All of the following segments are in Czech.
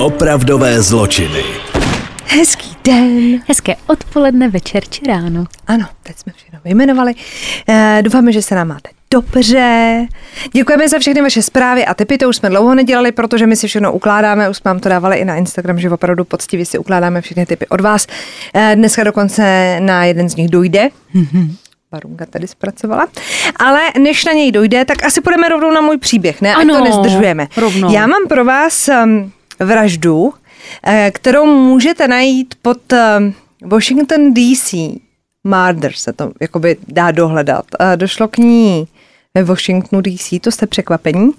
Opravdové zločiny. Hezký den. Hezké odpoledne, večer či ráno. Ano, teď jsme všechno vyjmenovali. E, doufáme, že se nám máte dobře. Děkujeme za všechny vaše zprávy a typy, to už jsme dlouho nedělali, protože my si všechno ukládáme, už jsme vám to dávali i na Instagram, že opravdu poctivě si ukládáme všechny typy od vás. E, dneska dokonce na jeden z nich dojde. Barunka tady zpracovala. Ale než na něj dojde, tak asi půjdeme rovnou na můj příběh, ne? Ať Ano, to nezdržujeme. rovnou. Já mám pro vás um, vraždu, eh, kterou můžete najít pod um, Washington DC. Murder se to jakoby dá dohledat. Eh, Došlo k ní ve Washingtonu DC, to jste překvapení.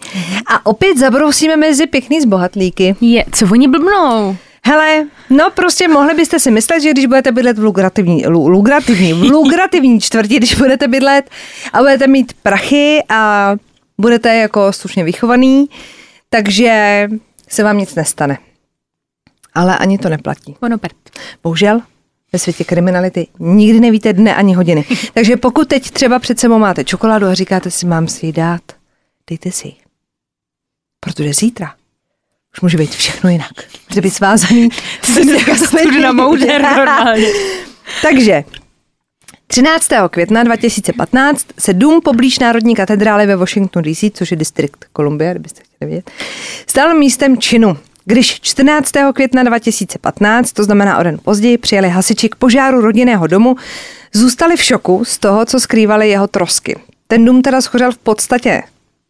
A opět zabrousíme mezi pěkný zbohatlíky. Je, co oni blbnou? Hele, no prostě mohli byste si myslet, že když budete bydlet v lukrativní, lu, lukrativní, v lukrativní čtvrti, když budete bydlet a budete mít prachy a budete jako slušně vychovaný, takže se vám nic nestane. Ale ani to neplatí. Ono prd. Bohužel ve světě kriminality nikdy nevíte dne ani hodiny. Takže pokud teď třeba před sebou máte čokoládu a říkáte si, mám si ji dát, dejte si ji. Protože zítra už může být všechno jinak. Může být svázaný. Mouder normálně. Takže 13. května 2015 se dům poblíž Národní katedrály ve Washingtonu DC, což je distrikt Columbia, kdybyste chtěli vědět, stal místem činu. Když 14. května 2015, to znamená o den později, přijeli hasiči k požáru rodinného domu, zůstali v šoku z toho, co skrývaly jeho trosky. Ten dům teda schořel v podstatě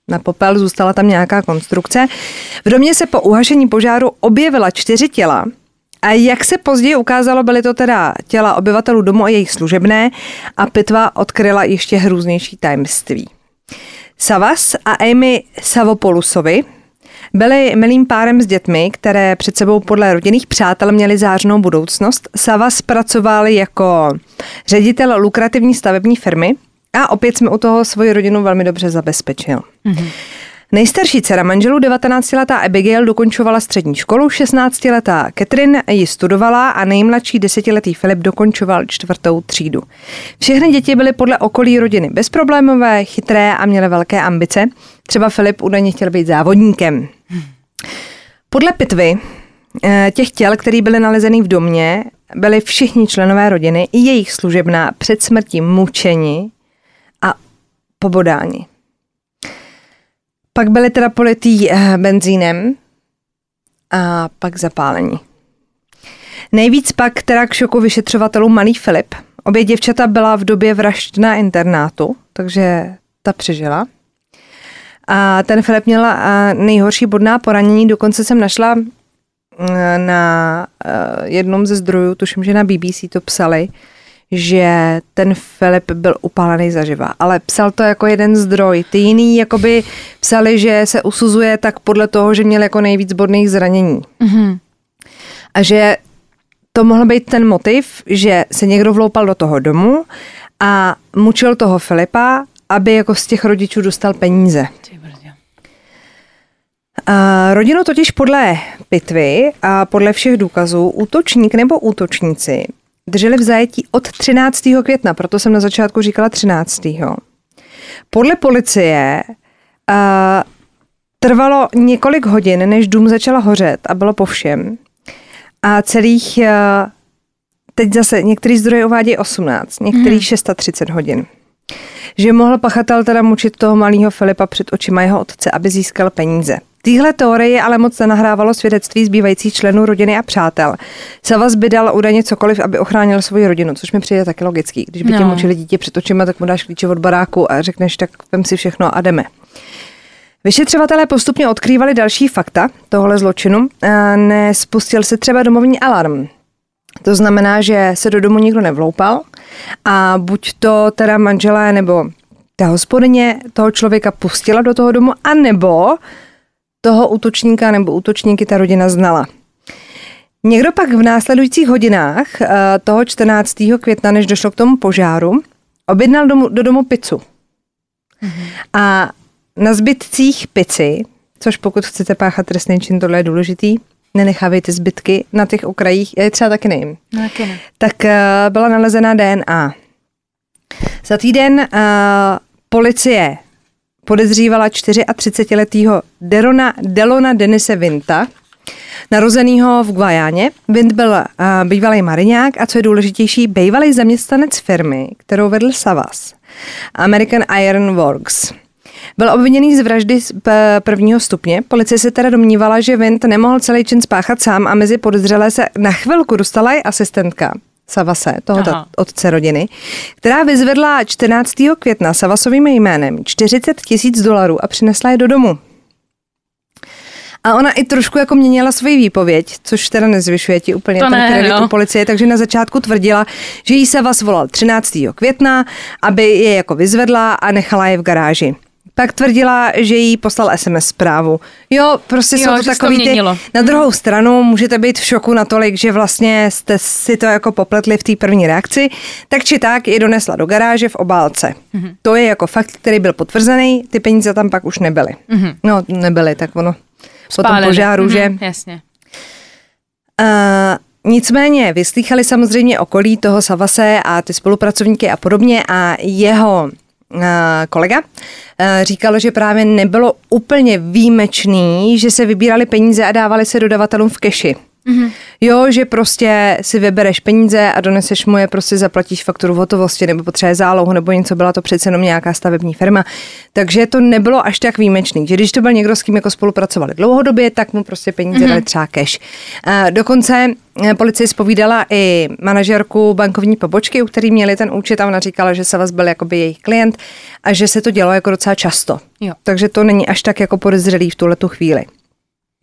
na popel, zůstala tam nějaká konstrukce. V domě se po uhašení požáru objevila čtyři těla, a jak se později ukázalo, byly to teda těla obyvatelů domu a jejich služebné a pitva odkryla ještě hrůznější tajemství. Savas a Amy Savopolusovi byli milým párem s dětmi, které před sebou podle rodinných přátel měli zářnou budoucnost. Savas pracoval jako ředitel lukrativní stavební firmy a opět jsme u toho svoji rodinu velmi dobře zabezpečil. Mm-hmm. Nejstarší dcera manželů 19-letá Abigail dokončovala střední školu, 16-letá Catherine ji studovala a nejmladší desetiletý Filip dokončoval čtvrtou třídu. Všechny děti byly podle okolí rodiny bezproblémové, chytré a měly velké ambice. Třeba Filip údajně chtěl být závodníkem. Podle pitvy eh, těch těl, které byly nalezený v domě, byli všichni členové rodiny i jejich služebná před smrtí mučeni a pobodáni. Pak byly teda politý eh, benzínem a pak zapálení. Nejvíc pak teda k šoku vyšetřovatelů malý Filip. Obě děvčata byla v době vražd na internátu, takže ta přežila. A ten Filip měl eh, nejhorší bodná poranění, dokonce jsem našla eh, na jednom ze zdrojů, tuším, že na BBC to psali, že ten Filip byl upálený zaživa, ale psal to jako jeden zdroj. Ty jiný jakoby psali, že se usuzuje tak podle toho, že měl jako nejvíc bodných zranění. Mm-hmm. A že to mohl být ten motiv, že se někdo vloupal do toho domu a mučil toho Filipa, aby jako z těch rodičů dostal peníze. A rodinu totiž podle pitvy a podle všech důkazů útočník nebo útočníci drželi v zajetí od 13. května, proto jsem na začátku říkala 13. Podle policie uh, trvalo několik hodin, než dům začal hořet a bylo po všem. A celých, uh, teď zase některý zdroje uvádějí 18, některý hmm. 630 hodin. Že mohl pachatel teda mučit toho malého Filipa před očima jeho otce, aby získal peníze. Týhle teorie ale moc nenahrávalo svědectví zbývajících členů rodiny a přátel. Savas by dal údajně cokoliv, aby ochránil svoji rodinu, což mi přijde taky logický. Když by no. tě mučili dítě před očima, tak mu dáš klíče od baráku a řekneš, tak vem si všechno a jdeme. Vyšetřovatelé postupně odkrývali další fakta tohle zločinu. Nespustil se třeba domovní alarm. To znamená, že se do domu nikdo nevloupal a buď to teda manželé nebo ta hospodyně toho člověka pustila do toho domu, anebo toho útočníka nebo útočníky ta rodina znala. Někdo pak v následujících hodinách eh, toho 14. května, než došlo k tomu požáru, objednal domu, do domu pizzu. Mm-hmm. A na zbytcích pici, což pokud chcete páchat trestný čin, tohle je důležitý, nenechávejte zbytky na těch okrajích, já je třeba taky nejím. No, taky ne. Tak uh, byla nalezena DNA. Za týden uh, policie podezřívala 34-letého Derona, Delona Denise Vinta, narozenýho v Guajáně. Vint byl uh, bývalý mariňák a co je důležitější, bývalý zaměstnanec firmy, kterou vedl Savas. American Iron Works. Byl obviněný z vraždy prvního stupně. Policie se teda domnívala, že Vint nemohl celý čin spáchat sám a mezi podezřelé se na chvilku dostala i asistentka. Savase, tohoto Aha. otce rodiny, která vyzvedla 14. května Savasovým jménem 40 tisíc dolarů a přinesla je do domu. A ona i trošku jako měnila svoji výpověď, což teda nezvyšuje ti úplně To ten ne, kredit no. policie, takže na začátku tvrdila, že jí se vás volal 13. května, aby je jako vyzvedla a nechala je v garáži. Pak tvrdila, že jí poslal SMS zprávu. Jo, prostě Jo, jsou to se to takový ty... Na druhou stranu můžete být v šoku natolik, že vlastně jste si to jako popletli v té první reakci, tak či tak je donesla do garáže v obálce. Mhm. To je jako fakt, který byl potvrzený, ty peníze tam pak už nebyly. Mhm. No, nebyly, tak ono po tom požáru, Mhm, že... Jasně. Uh, nicméně vyslýchali samozřejmě okolí toho Savase a ty spolupracovníky a podobně a jeho kolega uh, říkal, že právě nebylo úplně výjimečný, že se vybírali peníze a dávali se dodavatelům v keši. Mm-hmm. Jo, že prostě si vybereš peníze a doneseš mu je, prostě zaplatíš fakturu v hotovosti nebo potřebuje zálohu nebo něco, byla to přece jenom nějaká stavební firma. Takže to nebylo až tak výjimečný, že když to byl někdo, s kým jako spolupracovali dlouhodobě, tak mu prostě peníze mm-hmm. dali třeba cash. A dokonce eh, policie spovídala i manažerku bankovní pobočky, u který měli ten účet a ona říkala, že Savas byl jakoby jejich klient a že se to dělo jako docela často. Jo. Takže to není až tak jako podezřelý v tuhle tu chvíli.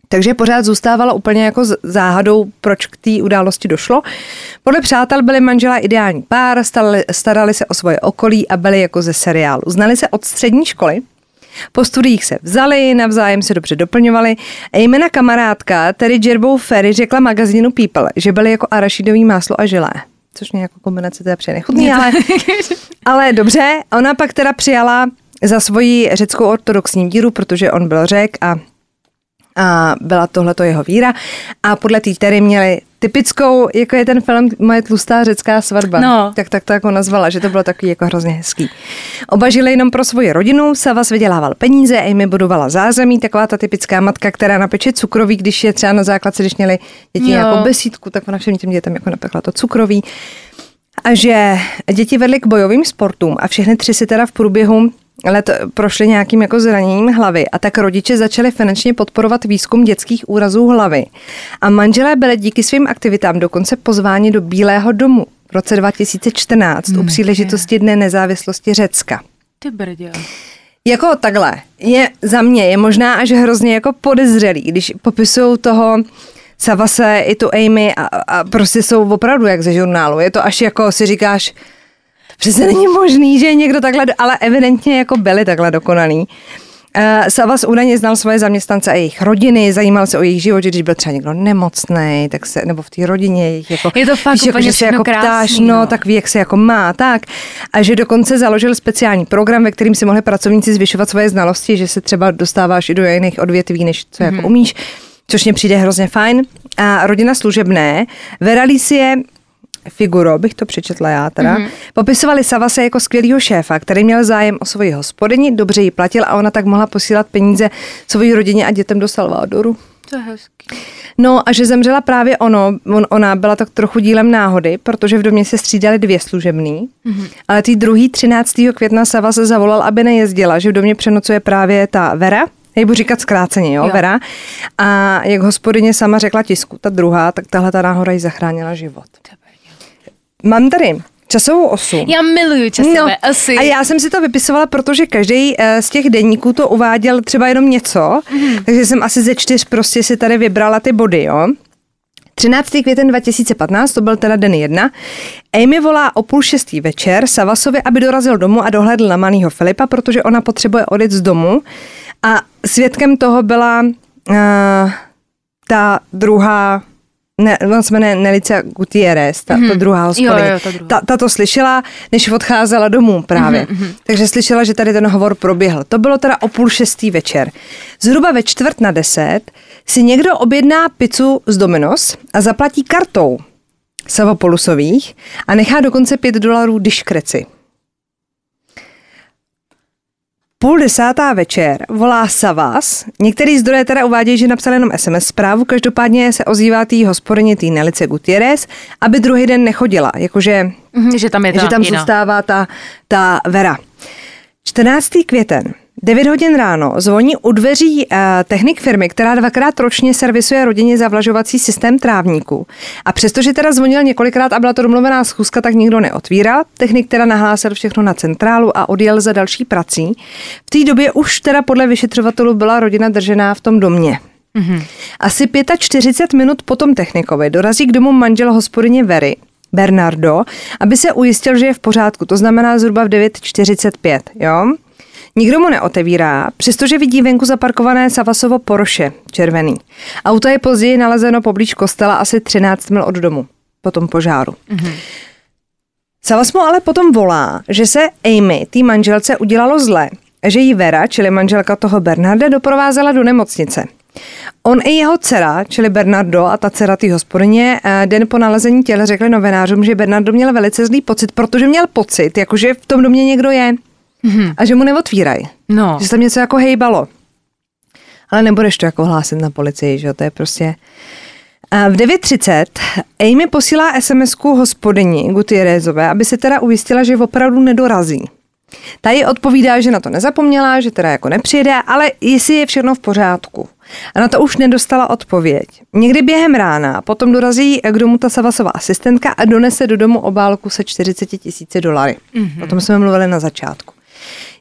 Takže pořád zůstávalo úplně jako záhadou, proč k té události došlo. Podle přátel byli manželé ideální pár, starali, starali se o svoje okolí a byli jako ze seriálu. Znali se od střední školy, po studiích se vzali, navzájem se dobře doplňovali a jména kamarádka, tedy Jerbou Ferry, řekla magazínu People, že byli jako arašidový máslo a želé. Což mě jako kombinace teda přijde nechutný, ale, ale dobře. Ona pak teda přijala za svoji řeckou ortodoxní víru, protože on byl řek a a byla tohleto jeho víra. A podle té Terry měli typickou, jako je ten film Moje tlustá řecká svatba. No. Tak, tak to jako nazvala, že to bylo takový jako hrozně hezký. Oba žili jenom pro svoji rodinu, Savas vydělával peníze, Amy budovala zázemí, taková ta typická matka, která napeče cukroví, když je třeba na základce, když měli děti Jo. jako besídku, tak ona všem těm dětem jako napekla to cukroví. A že děti vedly k bojovým sportům a všechny tři si teda v průběhu let prošly nějakým jako zraněním hlavy a tak rodiče začali finančně podporovat výzkum dětských úrazů hlavy. A manželé byli díky svým aktivitám dokonce pozváni do Bílého domu v roce 2014 u příležitosti Dne nezávislosti Řecka. Ty brdě. Jako takhle, je za mě je možná až hrozně jako podezřelý, když popisují toho Savase i tu Amy a, a prostě jsou opravdu jak ze žurnálu. Je to až jako si říkáš, přece není možný, že je někdo takhle, ale evidentně jako byli takhle dokonalí. Uh, Savas údajně znal svoje zaměstnance a jejich rodiny, zajímal se o jejich život, že když byl třeba někdo nemocný, tak se, nebo v té rodině jejich jako, Je to fakt víš, jako, že se jako krásný, ptáš, no, no. tak ví, jak se jako má, tak. A že dokonce založil speciální program, ve kterým si mohli pracovníci zvyšovat svoje znalosti, že se třeba dostáváš i do jiných odvětví, než co Mhm. jako umíš, což mě přijde hrozně fajn. A rodina služebné, Veralicie Figuro, bych to přečetla já teda, mm-hmm. popisovali Savase jako skvělýho šéfa, který měl zájem o svoji hospodyni, dobře ji platil a ona tak mohla posílat peníze svojí rodině a dětem do Salvadoru. To je hezký. No a že zemřela právě ono, on, ona byla tak trochu dílem náhody, protože v domě se střídali dvě služebný, mm-hmm. ale tý druhý 13. května Sava se zavolal, aby nejezdila, že v domě přenocuje právě ta Vera, já ji budu říkat zkráceně, jo, Jo. Vera. A jak hospodyně sama řekla tisku, ta druhá, tak tahle ta náhoda jí zachránila život. Mám tady časovou osu. Já miluju časové osy. No, A já jsem si to vypisovala, protože každý eh, z těch denníků to uváděl třeba jenom něco, mm. takže jsem asi ze čtyř prostě si tady vybrala ty body, jo. 13. květen 2015, to byl teda den jedna. Amy volá o půl šestý večer Savasovi, aby dorazil domů a dohledl na malýho Filipa, protože ona potřebuje odjet z domu. A svědkem toho byla uh, ta druhá ne, on se jmenuje Nelice Gutierrez, ta, mm-hmm. ta druhá hospodyně. Mhm. Jo, jo, ta druhá. Ta, ta to slyšela, než odcházela domů právě. Mm-hmm. Takže slyšela, že tady ten hovor proběhl. To bylo teda o půl šestý večer. Zhruba ve čtvrt na deset si někdo objedná pizzu z Domino's a zaplatí kartou Savopolusových a nechá dokonce pět dolarů diškreci. Půl desátá večer volá Savas. Některý zdroje teda uvádějí, že napsal jenom SMS zprávu, každopádně se ozývá tý hospodyně tý Nelice Gutierrez, aby druhý den nechodila, jakože Mhm, Že tam je ta že tam jiná. zůstává ta, ta Vera. 14. květen. 9 hodin ráno zvoní u dveří uh, technik firmy, která dvakrát ročně servisuje rodině zavlažovací systém trávníků. A přestože teda zvonil několikrát a byla to domluvená schůzka, tak nikdo neotvíral. Technik teda nahlásil všechno na centrálu a odjel za další prací. V té době už teda podle vyšetřovatelů byla rodina držená v tom domě. Mm-hmm. Asi 45 minut potom technikovi dorazí k domu manžel hospodyně Very, Bernardo, aby se ujistil, že je v pořádku. To znamená zhruba v 9.45, jo? Nikdo mu neotevírá, přestože vidí venku zaparkované Savasovo Porsche, červený. Auto je později nalezeno poblíž kostela asi 13 mil od domu, po tom požáru. Mm-hmm. Savas mu ale potom volá, že se Amy, té manželce, udělalo zle, že jí Vera, čili manželka toho Bernarda, doprovázela do nemocnice. On i jeho dcera, čili Bernardo a ta dcera té hospodyně, eh, den po nalezení těla řekli novinářům, že Bernardo měl velice zlý pocit, protože měl pocit, jakože v tom domě někdo je mm-hmm. a že mu neotvírají. No. Že se tam něco jako hejbalo. Ale nebudeš to jako hlásit na policii, že jo, to je prostě... A v 9.30 Amy posílá SMS-ku hospodyni Gutierrezové, aby se teda ujistila, že opravdu nedorazí. Ta jí odpovídá, že na to nezapomněla, že teda jako nepřijede, ale jestli je všechno v pořádku. A na to už nedostala odpověď. Někdy během rána potom dorazí k domu ta Savasová asistentka a donese do domu obálku se 40 tisíci dolary. Mm-hmm. O tom jsme mluvili na začátku.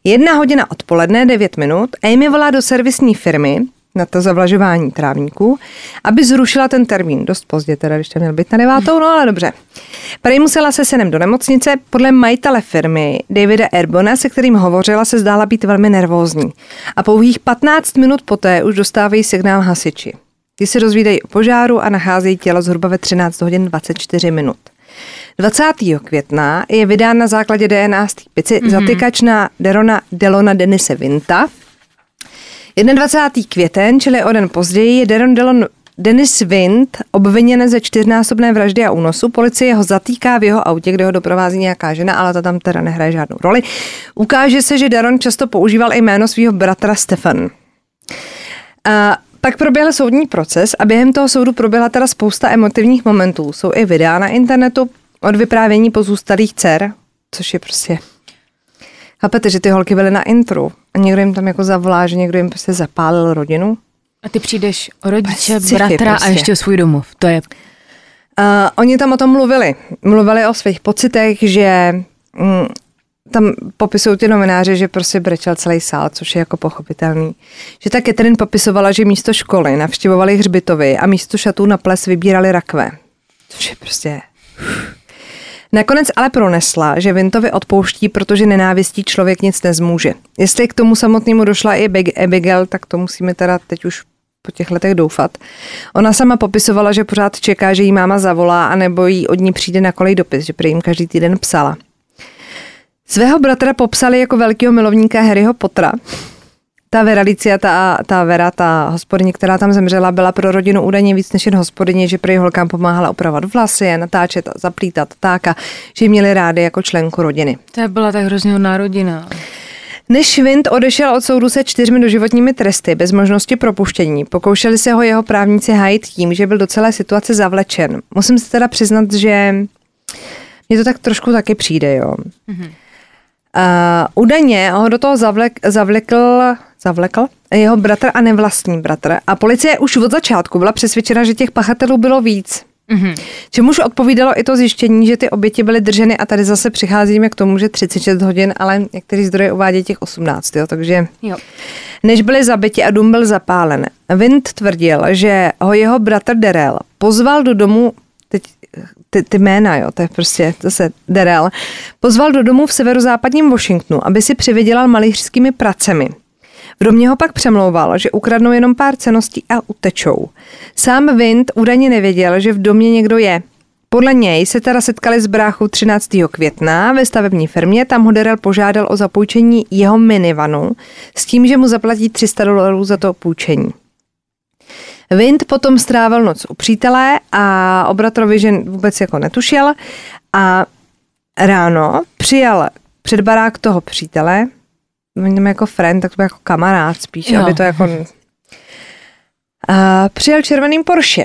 Jedna hodina odpoledne, 9 minut, Amy volá do servisní firmy na to zavlažování trávníků, aby zrušila ten termín. Dost pozdě teda, když to měl být na devátou, no ale dobře. Prej musela se synem do nemocnice. Podle majitele firmy Davida Erbona, se kterým hovořila, se zdála být velmi nervózní. A pouhých 15 minut poté už dostávají signál hasiči. Ty se dozvídají o požáru a nacházejí tělo zhruba ve 13 hodin 24 minut. 20. května je vydán na základě DNA stýpici mm-hmm. zatykač na Derona Delona Denise Vinta. 21. květen, čili o den později, je Deron Delon Denis Vint obviněn ze čtyřnásobné vraždy a únosu. Policie ho zatýká v jeho autě, kde ho doprovází nějaká žena, ale ta tam teda nehraje žádnou roli. Ukáže se, že Daron často používal i jméno svého bratra Stefan. A pak proběhl soudní proces a během toho soudu proběhla teda spousta emotivních momentů. Jsou i videa na internetu od vyprávění pozůstalých dcer, což je prostě... Chápete, že ty holky byly na intru a někdo jim tam jako zavolá, že někdo jim prostě zapálil rodinu? A ty přijdeš o rodiče, Sci-fi bratra prostě. a ještě o svůj domov. To je Uh, oni tam o tom mluvili. Mluvili o svých pocitech, že mm, tam popisují ty novináři, že prostě brečel celý sál, což je jako pochopitelný. Že ta Catherine popisovala, že místo školy navštěvovali hřbitovy a místo šatů na ples vybírali rakve. Což je prostě... Nakonec ale pronesla, že Vintovi odpouští, protože nenávistí člověk nic nezmůže. Jestli k tomu samotnému došla i Big- Abigail, tak to musíme teda teď už po těch letech doufat. Ona sama popisovala, že pořád čeká, že jí máma zavolá, anebo jí od ní přijde na kolej dopis, že prý jim každý týden psala. Svého bratra popsali jako velkého milovníka Harryho Pottera. Ta Vera Licia, ta, ta Vera, ta hospodyně, která tam zemřela, byla pro rodinu údajně víc než jen hospodyně, že prý holkám pomáhala opravovat vlasy, natáčet, zaplítat, tak a že ji měli rádi jako členku rodiny. To byla tak hrozně hodná rodina. Než Vint odešel od soudu se čtyřmi doživotními tresty bez možnosti propuštění, pokoušeli se ho jeho právníci hájit tím, že byl do celé situace zavlečen. Musím se teda přiznat, že mně to tak trošku taky přijde, jo. Mm-hmm. Uh, údajně ho do toho zavlek, zavlekl, zavlekl jeho bratr a nevlastní bratr. A policie už od začátku byla přesvědčena, že těch pachatelů bylo víc. Mm-hmm. Čemuž odpovídalo i to zjištění, že ty oběti byly drženy a tady zase přicházíme k tomu, že 36 hodin, ale některý zdroje uvádějí těch 18, jo, takže Jo. než byli zabiti a dům byl zapálen. Vint tvrdil, že ho jeho bratr Derel pozval do domu, teď ty, ty jména, jo, to je prostě, to se Derel, pozval do domu v severozápadním Washingtonu, aby si přivydělal malířskými pracemi. V domě ho pak přemlouval, že ukradnou jenom pár ceností a utečou. Sám Vint údajně nevěděl, že v domě někdo je. Podle něj se teda setkali s bráchou 13. května ve stavební firmě, tam ho Derel požádal o zapůjčení jeho minivanu s tím, že mu zaplatí 300 dolarů za to půjčení. Vint potom strávil noc u přítele a o bratrovi, že vůbec jako netušil a ráno přijal před barák toho přítele, jdeme jako friend, tak to byl jako kamarád spíš, Jo. aby to jako... A přijel červeným Porsche.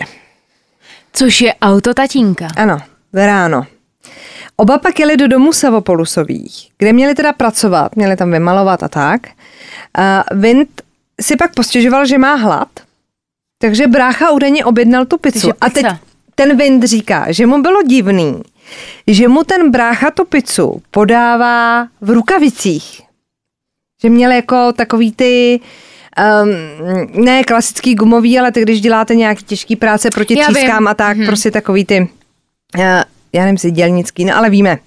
Což je auto tatínka. Ano, ráno. Oba pak jeli do domu Savopolusových, kde měli teda pracovat, měli tam vymalovat a tak. A Vint si pak postěžoval, že má hlad, takže brácha údajně objednal tu pizzu. A teď ten Vint říká, že mu bylo divný, že mu ten brácha tu pizzu podává v rukavicích. Že měl jako takový ty, um, ne klasický gumový, ale ty, když děláte nějaký těžký práce proti Já vím. třískám a tak, hmm. prostě takový ty, uh, já nevím, si dělnický, no ale víme.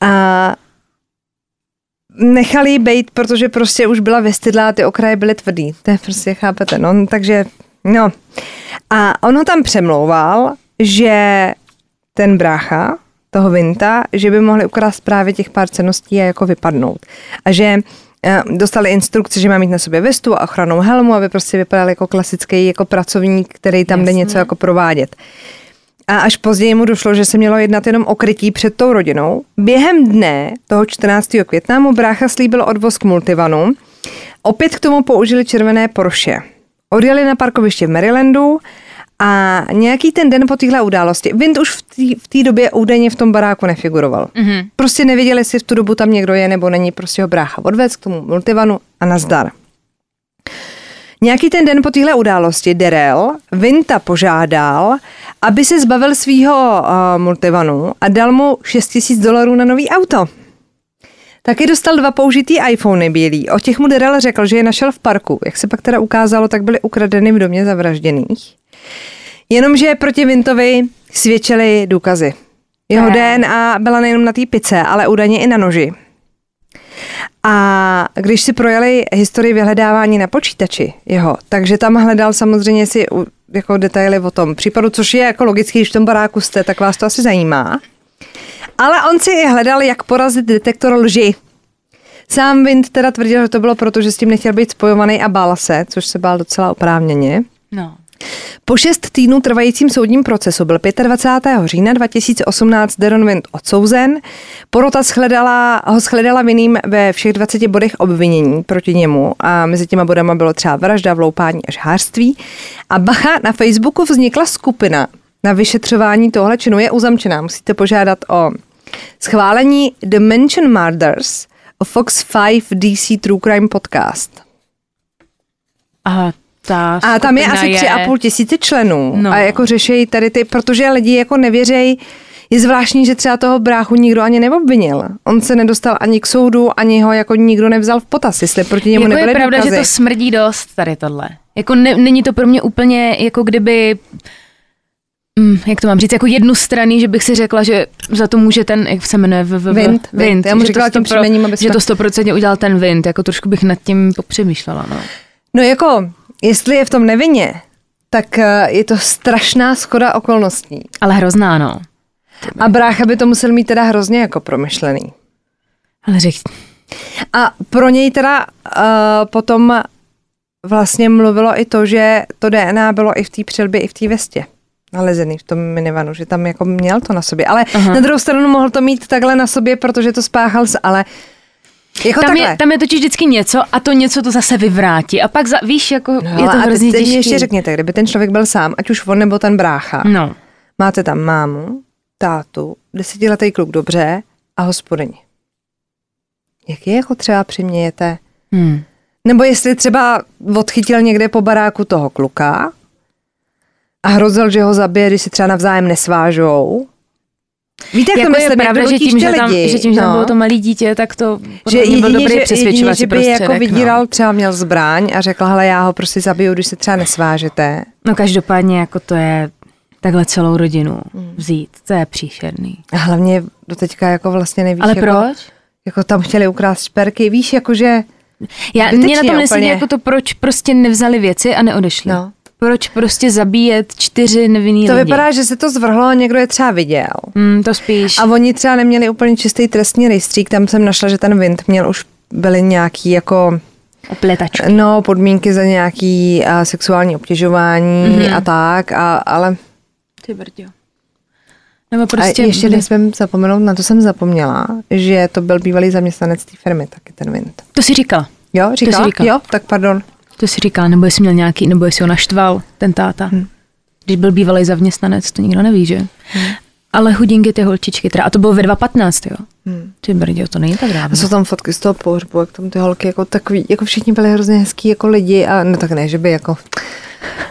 A nechali ji bejt, protože prostě už byla vystydlá a ty okraje byly tvrdý. To je prostě, chápete, no, takže, no. A on ho tam přemlouval, že ten brácha, toho Vinta, že by mohli ukrást právě těch pár ceností a jako vypadnout. A že eh, dostali instrukce, že má mít na sobě vestu a ochranou helmu, aby prostě vypadal jako klasický jako pracovník, který tam jde Jasně. něco jako provádět. A až později mu došlo, že se mělo jednat jenom o krytí před tou rodinou. Během dne toho 14. května mu brácha slíbil odvoz k multivanu. Opět k tomu použili červené Porsche. Odjeli na parkoviště v Marylandu a nějaký ten den po téhle události, Vint už v té době údajně v tom baráku nefiguroval. Mm-hmm. Prostě nevěděli, jestli v tu dobu tam někdo je nebo není, prostě ho brácha odvez k tomu multivanu a nazdar. Nějaký ten den po téhle události Derel Vinta požádal, aby se zbavil svého uh, multivanu a dal mu 6 000 dolarů na nový auto. Taky dostal dva použitý iPhony bílý. O těch mu Derel řekl, že je našel v parku. Jak se pak teda ukázalo, tak byly ukradeny v domě zavražděných. Jenomže proti Vintovi svědčily důkazy. Jeho Ne. DNA byla nejenom na té pice, ale údajně i na noži. A když si projeli historii vyhledávání na počítači jeho, takže tam hledal samozřejmě si jako detaily o tom případu, což je jako logicky, když v tom baráku jste, tak vás to asi zajímá. Ale on si i hledal, jak porazit detektor lži. Sám Vint teda tvrdil, že to bylo proto, že s tím nechtěl být spojovaný a bál se, což se bál docela oprávněně. No. Po šest týdnů trvajícím soudním procesu byl 25. října 2018 Deron Wind odsouzen. Porota shledala, ho shledala vinným ve všech 20 bodech obvinění proti němu a mezi těma bodama bylo třeba vražda, vloupání a žhářství. A bacha, na Facebooku vznikla skupina na vyšetřování tohle činu je uzamčená. Musíte požádat o schválení The Mention Murders Fox 5 DC True Crime Podcast. A ta A tam je asi tři a půl tisíce členů. No. A jako řešejí tady ty, protože lidi jako nevěřejí, je zvláštní, že třeba toho bráchu nikdo ani neobvinil. On se nedostal ani k soudu, ani ho jako nikdo nevzal v potaz, jestli proti němu jako nebyly je pravda, důkazy. že to smrdí dost tady tohle. Jako ne, není to pro mě úplně jako kdyby Mm, jak to mám říct, jako jednu strany, že bych si řekla, že za to může ten, jak se jmenuje, v, v, v, Vint, Vint. Já mu že říkala to tím příjmením, aby že to stoprocentně udělal ten Vint, jako trošku bych nad tím popřemýšlela, no. No jako, jestli je v tom nevinně, tak eh, je to strašná schoda okolností. Ale hrozná, no. A brácha by to musel mít teda hrozně jako promyšlený. Ale řek, A pro něj teda uh, potom vlastně mluvilo i to, že to DNA bylo i v té přilbě, i v té vestě nalezený v tom minivanu, že tam jako měl to na sobě. Ale Aha. Na druhou stranu mohl to mít takhle na sobě, protože to spáchal, ale jako tam takhle. je, tam je totiž vždycky něco a to něco to zase vyvrátí. A pak, za, víš, jako no, je to a hrozně těžký. ještě řekněte, kdyby ten člověk byl sám, ať už on nebo ten brácha, No. máte tam mámu, tátu, desetiletý kluk dobře a hospodyni. Jak je jako třeba přimějete? Hmm. Nebo jestli třeba odchytil někde po baráku toho kluka a hrozil, že ho zabije, když si třeba navzájem nesvážou. Víte, jak Jako to je myslím, pravda, jak že tím, že tam, lidi, že tím, že tam no. bylo to malé dítě, tak to že byl jedině, dobrý že, jedině, že by prostředek. jako vydíral, no. třeba měl zbraň a řekl, hele, já ho prostě zabiju, když se třeba nesvážete. no každopádně jako to je takhle celou rodinu Hmm. vzít, to je příšerný. A hlavně do teďka jako vlastně nevíš, Ale jako, proč? jako tam chtěli ukrást šperky, víš, jakože, Já, mě na tom nesedí jako to, proč prostě nevzali věci a neodešli. No. Proč prostě zabíjet čtyři nevinný to lidi? vypadá, že se to zvrhlo a někdo je třeba viděl. Hmm, to spíš. A oni třeba neměli úplně čistý trestní rejstřík, tam jsem našla, že ten Vint měl už byly nějaký jako Opletačky. no, podmínky za nějaký a, sexuální obtěžování Mhm. mm-hmm. a tak, a, ale Ty brďo. Nebo prostě... A ještě nesmím zapomenout, na to jsem zapomněla, že to byl bývalý zaměstnanec té firmy, taky ten Vint. To si říkala. Jo, říkala? To si říkala. Jo, tak pardon. To si říkala, nebo jestli měl nějaký, nebo jestli ho naštval, ten táta. Hmm. Když byl bývalý zaměstnanec, to nikdo neví, že? Hmm. Ale chudinky ty holčičky, teda, a to bylo ve 2.15, jo. Hmm. Ty brdě, to není tak dávno. A jsou tam fotky z toho pohřbu, jak tam ty holky jako takový, jako všichni byli hrozně hezký jako lidi a no tak ne, že by jako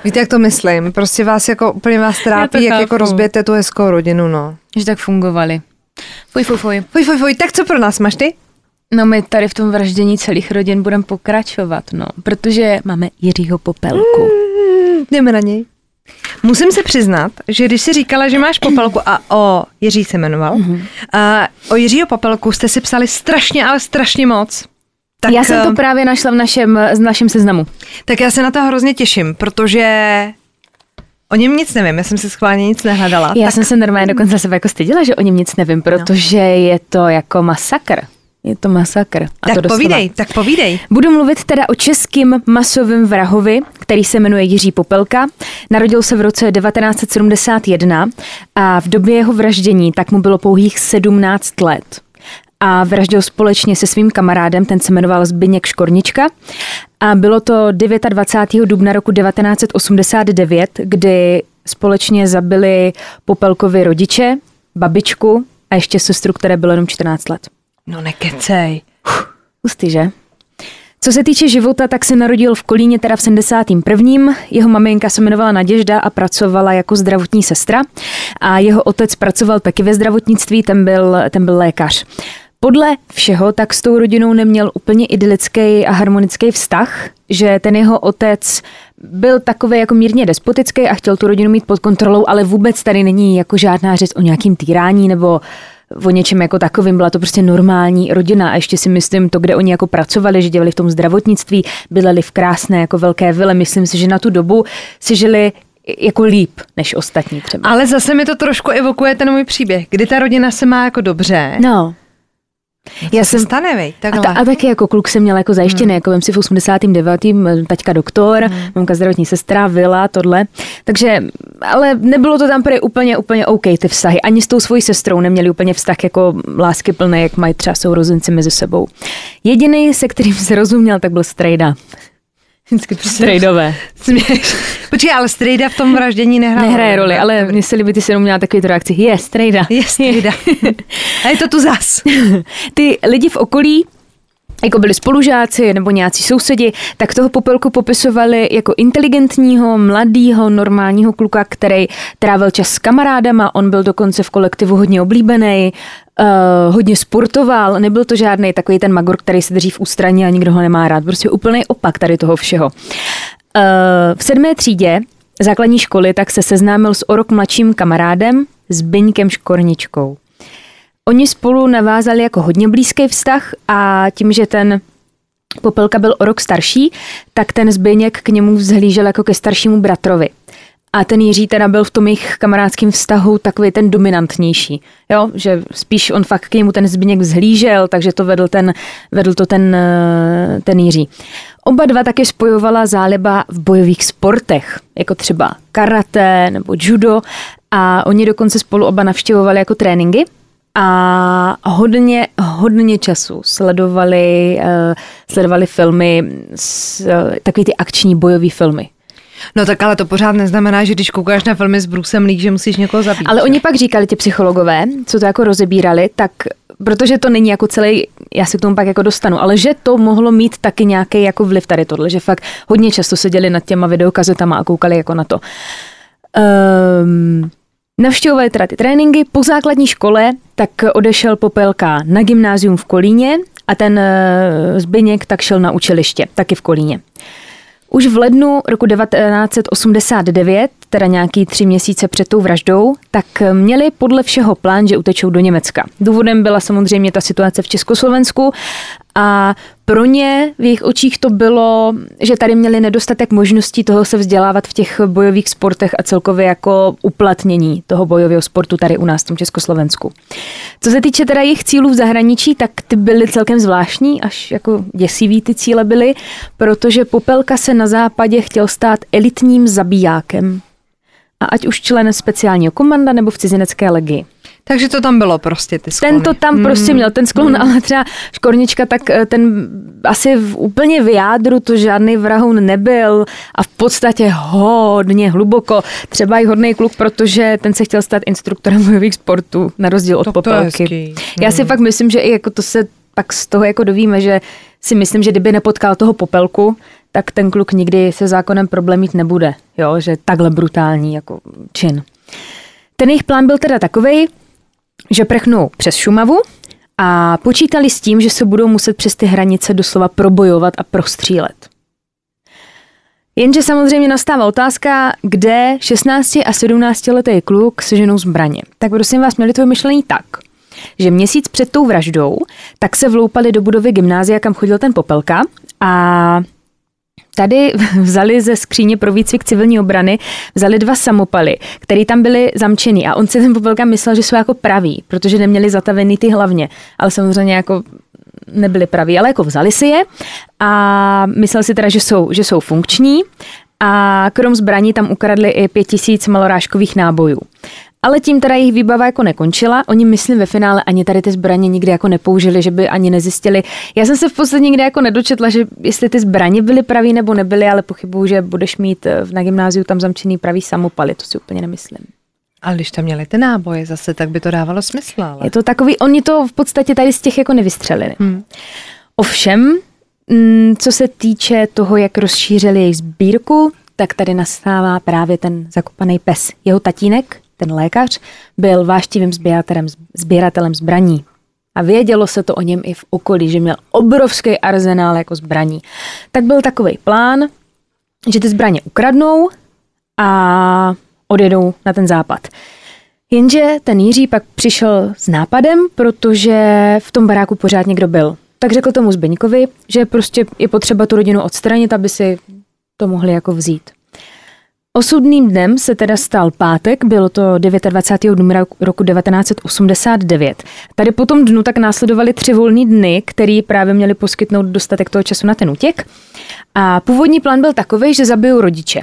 Víte, jak to myslím? Prostě vás jako úplně vás trápí, jak jako rozbijete tu hezkou rodinu, no. Že tak fungovali. Fuj, fuj, fuj. Fuj, fuj, fuj. Tak co pro nás máš ty? No my tady v tom vraždění celých rodin budeme pokračovat, no. Protože máme Jiřího Popelku. Mm, jdeme na něj. Musím se přiznat, že když jsi říkala, že máš popelku a o Jiří se jmenoval, mm-hmm. a o Jiřího popelku jste si psali strašně, ale strašně moc. Tak, já jsem to právě našla v našem, v našem seznamu. Tak já se na to hrozně těším, protože O něm nic nevím, já jsem si schválně nic nehledala. Já tak... jsem se normálně dokonce sebe jako stydila, že o něm nic nevím, protože no. je to jako masakr. Je to masakr. A tak to povídej, tak povídej. Budu mluvit teda o českým masovém vrahovi, který se jmenuje Jiří Popelka. Narodil se v roce 1971 a v době jeho vraždění tak mu bylo pouhých 17 let a vraždil společně se svým kamarádem, ten se jmenoval Zbyněk Škornička. A bylo to 29. dubna roku 1989, kdy společně zabili Popelkovi rodiče, babičku a ještě sestru, které bylo jenom 14 let. No nekecej. Hustý, že? Co se týče života, tak se narodil v Kolíně teda v 71. Jeho maminka se jmenovala Naděžda a pracovala jako zdravotní sestra a jeho otec pracoval taky ve zdravotnictví, ten byl, ten byl lékař. Podle všeho tak s tou rodinou neměl úplně idylický a harmonický vztah, že ten jeho otec byl takový jako mírně despotický a chtěl tu rodinu mít pod kontrolou, ale vůbec tady není jako žádná řeč o nějakým týrání nebo o něčem jako takovým, byla to prostě normální rodina a ještě si myslím to, kde oni jako pracovali, že dělali v tom zdravotnictví, bydleli v krásné jako velké vile, myslím si, že na tu dobu si žili jako líp než ostatní třeba. Ale zase mi to trošku evokuje ten můj příběh, kdy ta rodina se má jako dobře. No. No, já jsem stane, vej, a, ta, a taky jako kluk jsem měla jako zajištěný, hmm. jako vím si v 89. taťka doktor, hmm. mamka zdravotní sestra, vila, tohle. Takže, ale nebylo to tam prý úplně, úplně OK ty vztahy. Ani s tou svojí sestrou neměli úplně vztah jako lásky plné, jak mají třeba sourozenci mezi sebou. Jediný, se kterým se rozuměl, tak byl Strejda. Vždycky Strejdové. Směš. Počkej, ale Strejda v tom vraždění nehraje Nehraje roli, ale mně se líbí, ty se jenom měla takový reakci. Je, Strejda. Je, Strejda. A je to tu zas. ty lidi v okolí jako byli spolužáci nebo nějací sousedi, tak toho Popelku popisovali jako inteligentního, mladého, normálního kluka, který trávil čas s kamarádama, on byl dokonce v kolektivu hodně oblíbený, uh, hodně sportoval, nebyl to žádný takový ten magor, který se drží v ústraně a nikdo ho nemá rád, prostě úplný opak tady toho všeho. Uh, v sedmé třídě základní školy tak se seznámil s o rok mladším kamarádem, Zbyňkem Škorničkou. Oni spolu navázali jako hodně blízký vztah a tím, že ten Popelka byl o rok starší, tak ten Zbyněk k němu vzhlížel jako ke staršímu bratrovi. A ten Jiří teda byl v tom jejich kamarádském vztahu takový ten dominantnější, jo, že spíš on fakt k němu ten Zbyněk vzhlížel, takže to vedl ten, vedl to ten, eh, ten Jiří. Oba dva taky spojovala záliba v bojových sportech, jako třeba karate nebo judo a oni dokonce spolu oba navštěvovali jako tréninky a hodně, hodně času sledovali, uh, sledovali filmy, uh, takový ty akční bojové filmy. No tak ale to pořád neznamená, že když koukáš na filmy s Brucem Lee, že musíš někoho zabít. Ale oni pak říkali, ti psychologové, co to jako rozebírali, tak protože to není jako celý, já se k tomu pak jako dostanu, ale že to mohlo mít taky nějaký jako vliv tady tohle, že fakt hodně často seděli nad těma videokazetama a koukali jako na to. Um, Navštěvovali teda ty tréninky, po základní škole tak odešel Popelka na gymnázium v Kolíně a ten eh, Zbyněk tak šel na učiliště, taky v Kolíně. Už v lednu roku 1989, teda nějaký tři měsíce před tou vraždou, tak měli podle všeho plán, že utečou do Německa. Důvodem byla samozřejmě ta situace v Československu a pro ně v jejich očích to bylo, že tady měli nedostatek možností toho se vzdělávat v těch bojových sportech a celkově jako uplatnění toho bojového sportu tady u nás v tom Československu. Co se týče teda jejich cílů v zahraničí, tak ty byly celkem zvláštní, až jako děsivý ty cíle byly, protože Popelka se na západě chtěl stát elitním zabijákem a ať už člen speciálního komanda nebo v cizinecké legii. Takže to tam bylo prostě ty sklony. Ten to tam prostě měl, ten sklon, ale třeba Škornička, tak eh, ten asi v, úplně v jádru to žádný vrahoun nebyl a v podstatě hodně hluboko. Třeba i hodný kluk, protože ten se chtěl stát instruktorem bojových sportů, na rozdíl od to Popelky. hezký. Já si fakt myslím, že i jako to se pak z toho jako dovíme, že si myslím, že kdyby nepotkal toho Popelku, tak ten kluk nikdy se zákonem problém mít nebude, jo, že takhle brutální jako čin. Ten jejich plán byl teda takovej, že prchnou přes Šumavu a počítali s tím, že se budou muset přes ty hranice doslova probojovat a prostřílet. Jenže samozřejmě nastává otázka, kde 16 a 17 letý kluk seženou zbraně. Tak prosím vás, měli to myšlení tak, že měsíc před tou vraždou, tak se vloupali do budovy gymnázia, kam chodil ten Popelka a Tady vzali ze skříně pro výcvik civilní obrany, vzali dva samopaly, které tam byly zamčený. A on si ten Popelka myslel, že jsou jako praví, protože neměli zatavený ty hlavně, ale samozřejmě jako nebyli praví, ale jako vzali si je. A myslel si teda, že jsou, že jsou funkční. A krom zbraní tam ukradli i pět tisíc malorážkových nábojů. Ale tím teda jejich výbava jako nekončila. Oni, myslím, ve finále ani tady ty zbraně nikdy jako nepoužili, že by ani nezjistili. Já jsem se v podstatě nikdy jako nedočetla, že jestli ty zbraně byly pravý nebo nebyly, ale pochybuju, že budeš mít eh, na gymnáziu tam zamčený pravý samopaly, to si úplně nemyslím. Ale když tam měli ty náboje zase, tak by to dávalo smysl. Ale. Je to takový, oni to v podstatě tady z těch jako nevystřelili. Hmm. Ovšem, mm, co se týče toho, jak rozšířili jejich sbírku, tak tady nastává právě ten zakopaný pes. Jeho tatínek, ten lékař, byl váštivým sběratelem, zbraní. A vědělo se to o něm i v okolí, že měl obrovský arzenál jako zbraní. Tak byl takový plán, že ty zbraně ukradnou a odjedou na ten západ. Jenže ten Jiří pak přišel s nápadem, protože v tom baráku pořád někdo byl. Tak řekl tomu Zbeňkovi, že prostě je potřeba tu rodinu odstranit, aby si to mohli jako vzít. Osudným dnem se teda stal pátek, bylo to 29. dubna roku 1989. Tady po tom dnu tak následovaly tři volné dny, které právě měly poskytnout dostatek toho času na ten útěk. A původní plán byl takový, že zabijou rodiče.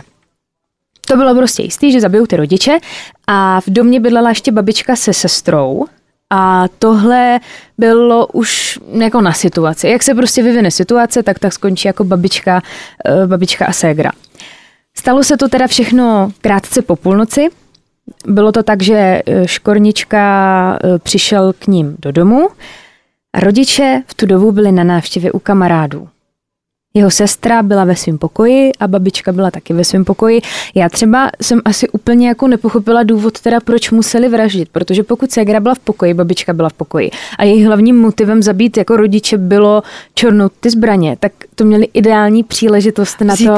To bylo prostě jistý, že zabijou ty rodiče a v domě bydlela ještě babička se sestrou a tohle bylo už jako na situaci. Jak se prostě vyvine situace, tak tak skončí jako babička, eh, babička a ségra. Stalo se to teda všechno krátce po půlnoci. Bylo to tak, že eh, Škornička eh, přišel k ním do domu rodiče v tu dobu byli na návštěvě u kamarádů. Jeho sestra byla ve svém pokoji a babička byla taky ve svém pokoji. Já třeba jsem asi úplně jako nepochopila důvod teda, proč museli vraždit, protože pokud ségra byla v pokoji, babička byla v pokoji a jejich hlavním motivem zabít jako rodiče bylo čornout ty zbraně, tak to měli ideální příležitost na Vzít to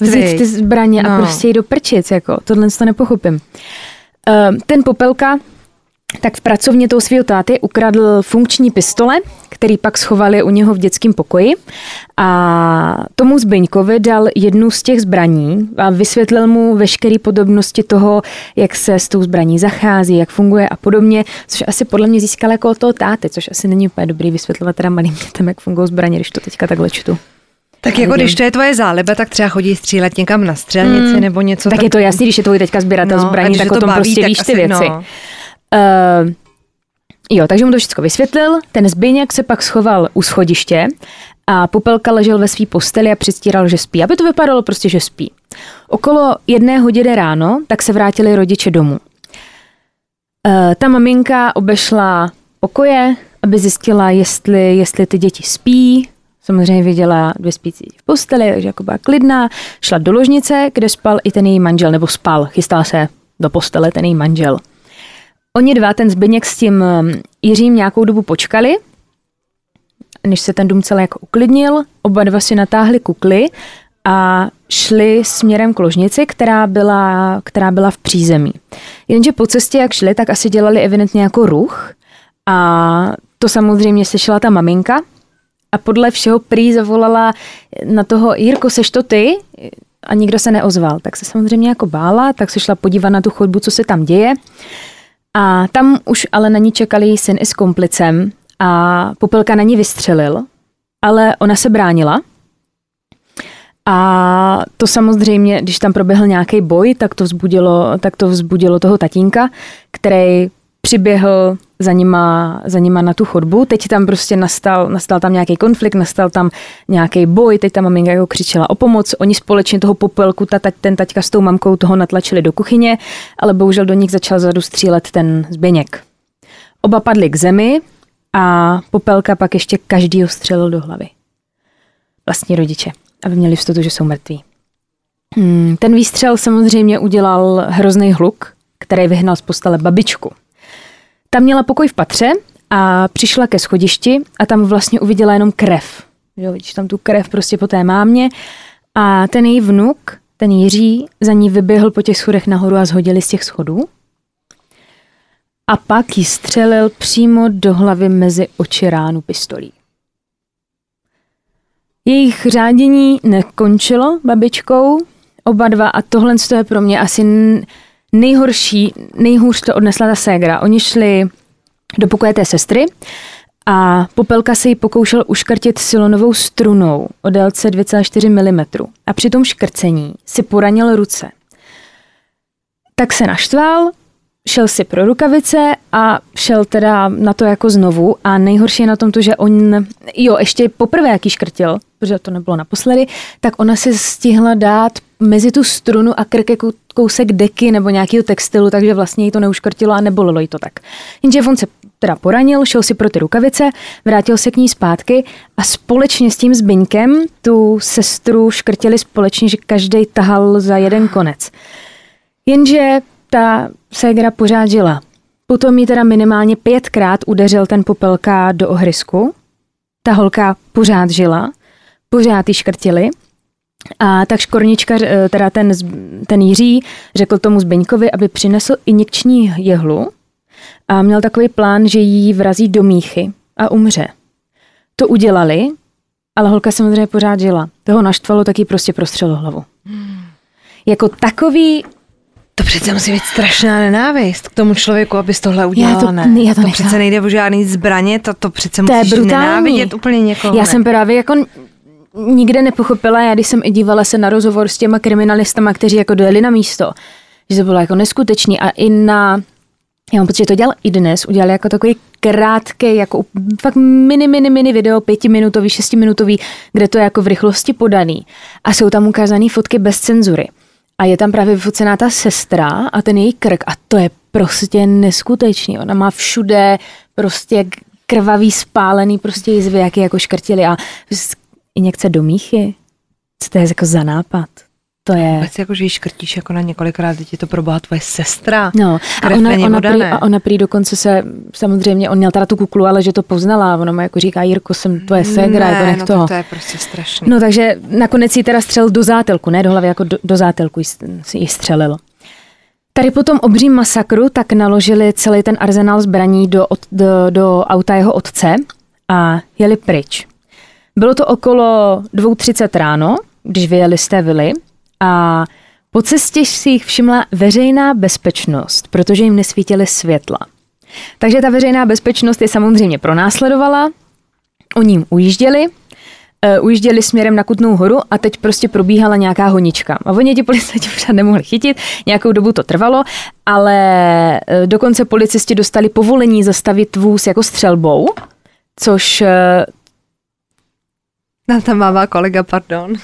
vzít ty zbraně no. a prostě jít do prčic, jako tohle to nepochopím. Ehm, Ten Popelka tak v pracovně toho svého táty ukradl funkční pistole, který pak schovali u něho v dětském pokoji a tomu Zbyňkovi dal jednu z těch zbraní a vysvětlil mu veškeré podobnosti toho, jak se s tou zbraní zachází, jak funguje a podobně, což asi podle mě získal jako od toho táty, což asi není úplně dobrý vysvětlovat teda malým dětem, jak fungují zbraně, když to teďka takhle čtu. Tak jako když to je tvoje záliba, tak třeba chodí střílet někam na střelnici Hmm. nebo něco. Tak je to jasný, když je tvůj teďka sběratel No, zbraní, tak o to tom baví, prostě tak víš ty asi- věci. no. Uh, jo, takže mu to všechno vysvětlil. Ten Zbyněk se pak schoval u schodiště a Popelka ležel ve své posteli a přistíral, že spí, aby to vypadalo prostě, že spí. Okolo jedné hodiny ráno tak se vrátili rodiče domů. Uh, ta maminka obešla pokoje, aby zjistila, jestli, jestli ty děti spí. Samozřejmě viděla dvě spící v posteli, takže jako byla klidná. Šla do ložnice, kde spal i ten její manžel, nebo spal, chystal se do postele ten její manžel. Oni dva, ten Zbyněk s tím um, Jiřím nějakou dobu počkali, než se ten dům celý jako uklidnil, oba dva si natáhli kukly a šli směrem k ložnici, která byla, která byla v přízemí. Jenže po cestě, jak šli, tak asi dělali evidentně jako ruch a to samozřejmě slyšela ta maminka a podle všeho prý zavolala na toho Jirko, seš to ty? A nikdo se neozval. Tak se samozřejmě jako bála, tak se šla podívat na tu chodbu, co se tam děje. A tam už ale na ní čekali její syn i s komplicem a Popelka na ní vystřelil, ale ona se bránila. A to samozřejmě, když tam proběhl nějaký boj, tak to vzbudilo, tak to vzbudilo toho tatínka, který přiběhl za nima, za nima na tu chodbu. Teď tam prostě nastal, nastal tam nějaký konflikt, nastal tam nějaký boj, teď ta maminka jako křičela o pomoc. Oni společně toho popelku, ta, ten taťka s tou mamkou toho natlačili do kuchyně, ale bohužel do nich začal zadu střílet ten zběněk. Oba padli k zemi a popelka pak ještě každý střelil do hlavy. Vlastní rodiče, aby měli jistotu, že jsou mrtví. Hmm, ten výstřel samozřejmě udělal hrozný hluk, který vyhnal z postele babičku. Tam měla pokoj v patře a přišla ke schodišti a tam vlastně uviděla jenom krev. Jo, vidíš tam tu krev prostě po té mámě a ten její vnuk, ten Jiří, za ní vyběhl po těch schodech nahoru a zhodili z těch schodů. A pak ji střelil přímo do hlavy mezi oči ránu pistolí. Jejich řádění nekončilo babičkou, oba dva, a tohle je pro mě asi nejhorší, nejhůř to odnesla ta ségra. Oni šli do pokoje té sestry a Popelka se jí pokoušel uškrtit silonovou strunou o délce 2,4 mm a při tom škrcení si poranil ruce. Tak se naštval, šel si pro rukavice a šel teda na to jako znovu a nejhorší je na tom to, že on, jo, ještě poprvé, jaký škrtil, protože to nebylo naposledy, tak ona si stihla dát mezi tu strunu a krk jako kousek deky nebo nějakého textilu, takže vlastně jí to neuškrtilo a nebolilo jí to tak. Jenže on se teda poranil, šel si pro ty rukavice, vrátil se k ní zpátky a společně s tím Zbyňkem tu sestru škrtili společně, že každý tahal za jeden konec. Jenže ta ségra pořád žila. Potom jí teda minimálně pětkrát udeřil ten popelka do ohrysku. Ta holka pořád žila, pořád ji škrtili a tak škornička, eh, teda ten, ten Jiří, řekl tomu Zbeňkovi, aby přinesl injekční jehlu a měl takový plán, že jí vrazí do míchy a umře. To udělali, ale holka samozřejmě pořád žila. Toho naštvalo, tak jí prostě prostřelo hlavu. Hmm. Jako takový to přece musí být strašná nenávist k tomu člověku, abys tohle udělala, já to, ne? Já to, to přece nejde o žádný zbraně, to, to přece to musíš nenávidět úplně někoho. Já ne? jsem právě jako nikde nepochopila, já když jsem i dívala se na rozhovor s těma kriminalistama, kteří jako dojeli na místo, že to bylo jako neskutečný a i na já mám pocit, že to dělal i dnes, udělali jako takový krátký, jako fakt mini, mini, mini video, pětiminutový, šestiminutový, kde to je jako v rychlosti podaný. A jsou tam ukázané fotky bez cenzury. A je tam právě vyfocená ta sestra a ten její krk a to je prostě neskutečný. Ona má všude prostě krvavý, spálený prostě jizvy, jaký jako škrtili a injekce do míchy. Co to je jako za nápad? To je... Vůbec jako, že ji škrtíš jako na několikrát, teď je to proboha tvoje sestra. No, a ona, ona, prý, a ona prý dokonce se, samozřejmě, on měl teda tu kuklu, ale že to poznala, ona mu jako říká, Jirko, jsem tvoje ségra, jako nech no toho. to je prostě strašné. No takže nakonec jí teda střel do zátelku, ne do hlavy, jako do, do zátelku jí střelilo. Tady po tom obřím masakru tak naložili celý ten arzenál zbraní do, do, do auta jeho otce a jeli pryč. Bylo to okolo 2.30 ráno, když vyjeli z té vily a po cestě si jich všimla veřejná bezpečnost, protože jim nesvítily světla. Takže ta veřejná bezpečnost je samozřejmě pronásledovala, oni jim ujížděli, uh, ujížděli směrem na Kutnou horu a teď prostě probíhala nějaká honička. A oni ti policajti pořád nemohli chytit, nějakou dobu to trvalo, ale uh, dokonce policisti dostali povolení zastavit vůz jako střelbou, což... Uh, no, tam mává kolega, pardon.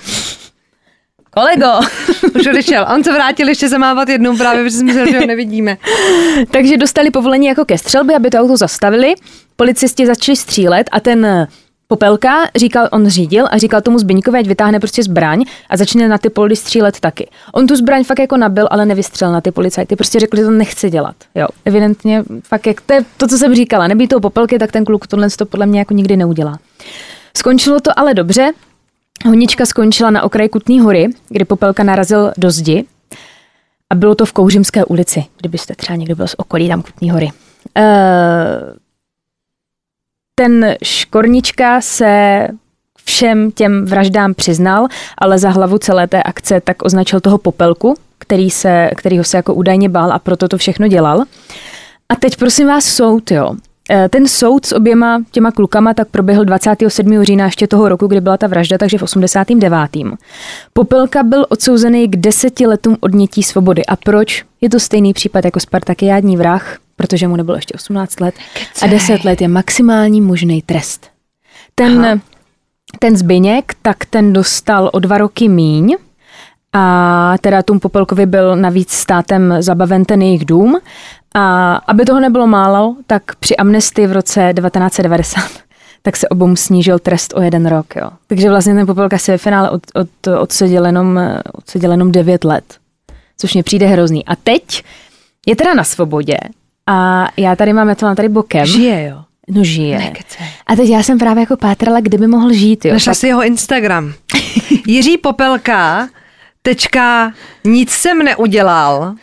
Kolego! Už odešel. On se vrátil ještě zamávat jednou právě, protože jsme že ho nevidíme. Takže dostali povolení jako ke střelbě, aby to auto zastavili. Policisti začali střílet a ten Popelka říkal, on řídil a říkal tomu Zbyňkovi, ať vytáhne prostě zbraň a začne na ty poldy střílet taky. On tu zbraň fakt jako nabil, ale nevystřelil na ty policajty. Prostě řekl, že to nechce dělat. Jo, evidentně fakt jak to je to, co jsem říkala. Nebýt toho Popelky, tak ten kluk tohle to podle mě jako nikdy neudělá. Skončilo to ale dobře. Honička skončila na okraji Kutní hory, kdy Popelka narazil do zdi a bylo to v Kouřimské ulici, kdybyste třeba někdo byl z okolí tam Kutní hory. Uh, ten Škornička se všem těm vraždám přiznal, ale za hlavu celé té akce tak označil toho Popelku, který se, kterýho se jako údajně bál a proto to všechno dělal. A teď prosím vás soud, jo. Eh, Ten soud s oběma těma klukama tak proběhl 27. října ještě toho roku, kdy byla ta vražda, takže v 89. Popelka byl odsouzený k deseti letům odnětí svobody. A proč? Je to stejný případ jako Spartakiádní vrah, protože mu nebylo ještě 18 let. A 10 let je maximální možný trest. Ten, ten Zbyněk, tak ten dostal o dva roky míň, a teda tomu Popelkovi byl navíc státem zabaven ten jejich dům. A aby toho nebylo málo, tak při amnestii v roce 1990 tak se obou snížil trest o jeden rok. Jo. Takže vlastně ten Popelka si ve finále od, od, odseděl, jenom, odseděl jenom 9 let, což mě přijde hrozný. A teď je teda na svobodě a já tady mám, já to mám tady bokem. Žije, jo. No žije. Nekecej. A teď já jsem právě jako pátrala, kde by mohl žít. Jo. Našla si jeho Instagram. Jiří Popelka, tečka, nic jsem neudělal.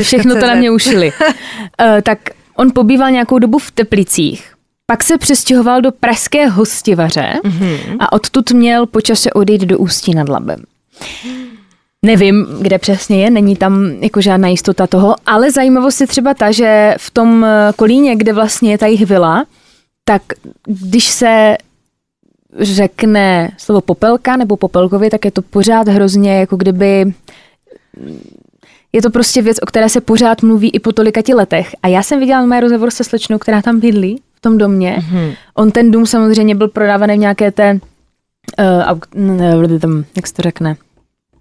A všechno to na mě ušili. uh, tak on pobýval nějakou dobu v Teplicích, pak se přestěhoval do pražské hostivaře mm-hmm. a odtud měl po čase odejít do Ústí nad Labem. Nevím, kde přesně je, není tam jako žádná jistota toho, ale zajímavost je třeba ta, že v tom eh, Kolíně, kde vlastně je ta jejich vila, tak když se řekne slovo popelka nebo popelkovi, tak je to pořád hrozně jako kdyby je to prostě věc, o které se pořád mluví i po tolika ti letech. A já jsem viděla mé rozhovor se slečnou, která tam bydlí v tom domě. Mm-hmm. On ten dům samozřejmě byl prodávaný v nějaké té, uh, auk, ne, tam, jak se to řekne,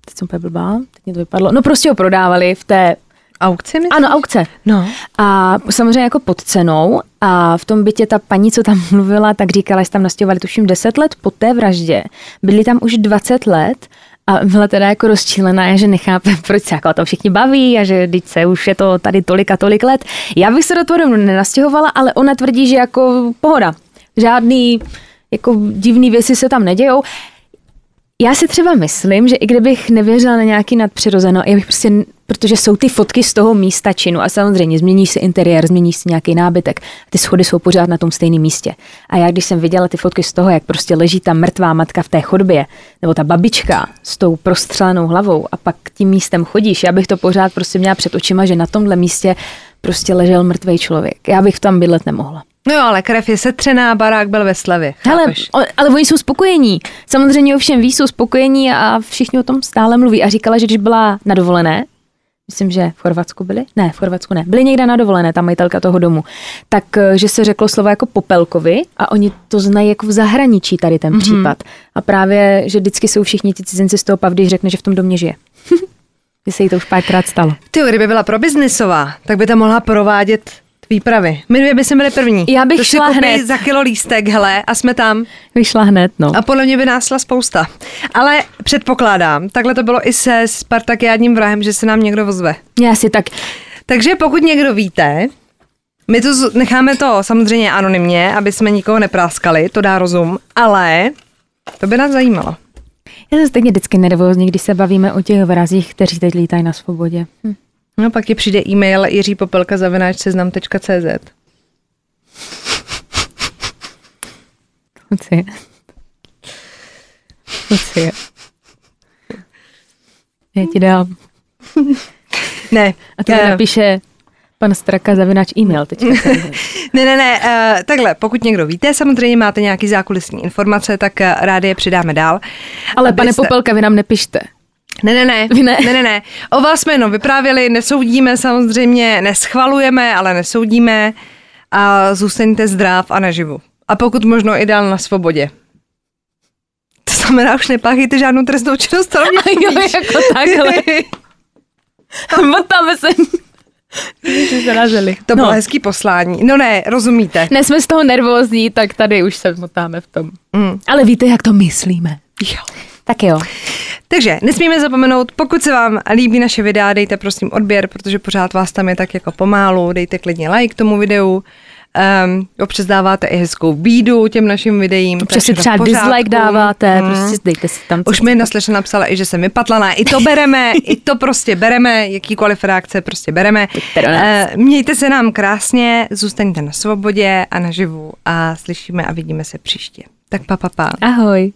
teď jsem úplně blbá, teď mě to vypadlo. No prostě ho prodávali v té, Aukci myslíš? ano, aukce. No. A samozřejmě jako pod cenou a v tom bytě ta paní, co tam mluvila, tak říkala, že tam nastěhovali tuším 10 let po té vraždě. Byli tam už 20 let a byla teda jako rozčílená, že nechápe, proč se jako o tom všichni baví a že teď se už je to tady tolik a tolik let. Já bych se do toho nenastěhovala, ale ona tvrdí, že jako pohoda. Žádný jako divný věci se tam nedějou. Já si třeba myslím, že i kdybych nevěřila na nějaký nadpřirozeno, já bych prostě, protože jsou ty fotky z toho místa činu a samozřejmě změní se interiér, změní se nějaký nábytek, ty schody jsou pořád na tom stejném místě. A já když jsem viděla ty fotky z toho, jak prostě leží ta mrtvá matka v té chodbě, nebo ta babička s tou prostřelenou hlavou a pak tím místem chodíš, já bych to pořád prostě měla před očima, že na tomhle místě prostě ležel mrtvý člověk. Já bych tam bydlet nemohla. No jo, ale krev je setřená, barák byl ve. Hele, chápeš? o, ale oni jsou spokojení. Samozřejmě ovšem ví, jsou spokojení a všichni o tom stále mluví. A říkala, že když byla na dovolené, myslím, že v Chorvatsku byli? Ne, v Chorvatsku ne. Byli někde na dovolené, ta majitelka toho domu. Tak, eh, že se řeklo slovo jako popelkovi a oni to znají jako v zahraničí tady ten mm-hmm. případ. A právě, že vždycky jsou všichni ti cizinci z toho pav, když řekne, že v tom domě žije. Že se jí to už párkrát stalo. Ty, kdyby byla pro biznisová, tak by tam mohla provádět výpravy. My dvě by jsme byli první. Já bych to šla hned. za kilo lístek, hele, a jsme tam. Vyšla hned, no. A podle mě by nás šla spousta. Ale předpokládám, takhle to bylo i se Spartakiádním vrahem, že se nám někdo ozve. Já si tak, Takže pokud někdo víte, my to z- necháme to samozřejmě anonymně, aby jsme nikoho nepráskali, to dá rozum, ale to by nás zajímalo. já jsem stejně vždycky nervózní, když se bavíme o těch vrazích, kteří teď lítají na svobodě. Hm. No pak ti přijde e-mail jiřípopelka.seznam.cz Lucie. Lucie. Já ti dám. Ne, A to eh, napíše pan Straka zavináč e-mail teďka. ne, ne, ne, uh, takhle, pokud někdo víte, samozřejmě máte nějaký zákulisní informace, tak uh, rádi je přidáme dál. Ale pane Abyste- Popelka, vy nám nepište. Ne, ne, ne, Vy ne? ne, ne, ne. O vás jsme jenom vyprávěli, nesoudíme samozřejmě, neschvalujeme, ale nesoudíme a zůstaňte zdrav a naživu. A pokud možno i dál na svobodě. To znamená, už nepáchejte žádnou trestnou činnost, ale mě Jo, jako takhle. Motáme se. Zarazili. To bylo no. hezký poslání. No ne, rozumíte. Ne, jsme z toho nervózní, tak tady už se motáme v tom. Mm. Ale víte, jak to myslíme. Jo. Tak jo. Takže nesmíme zapomenout, pokud se vám líbí naše videa, dejte prosím odběr, protože pořád vás tam je tak jako pomálu, dejte klidně like tomu videu. Um, občas dáváte i hezkou bídu těm našim videím. Občas si třeba dislike dáváte, Mm. prostě dejte si tam. Už mi jedna slečna napsala i, že jsem vypatlaná. I to bereme, i to prostě bereme, jakýkoliv reakce prostě bereme. Eh, Mějte se nám krásně, zůstaňte na svobodě a naživu a slyšíme a vidíme se příště. Tak pa, pa, pa. Ahoj.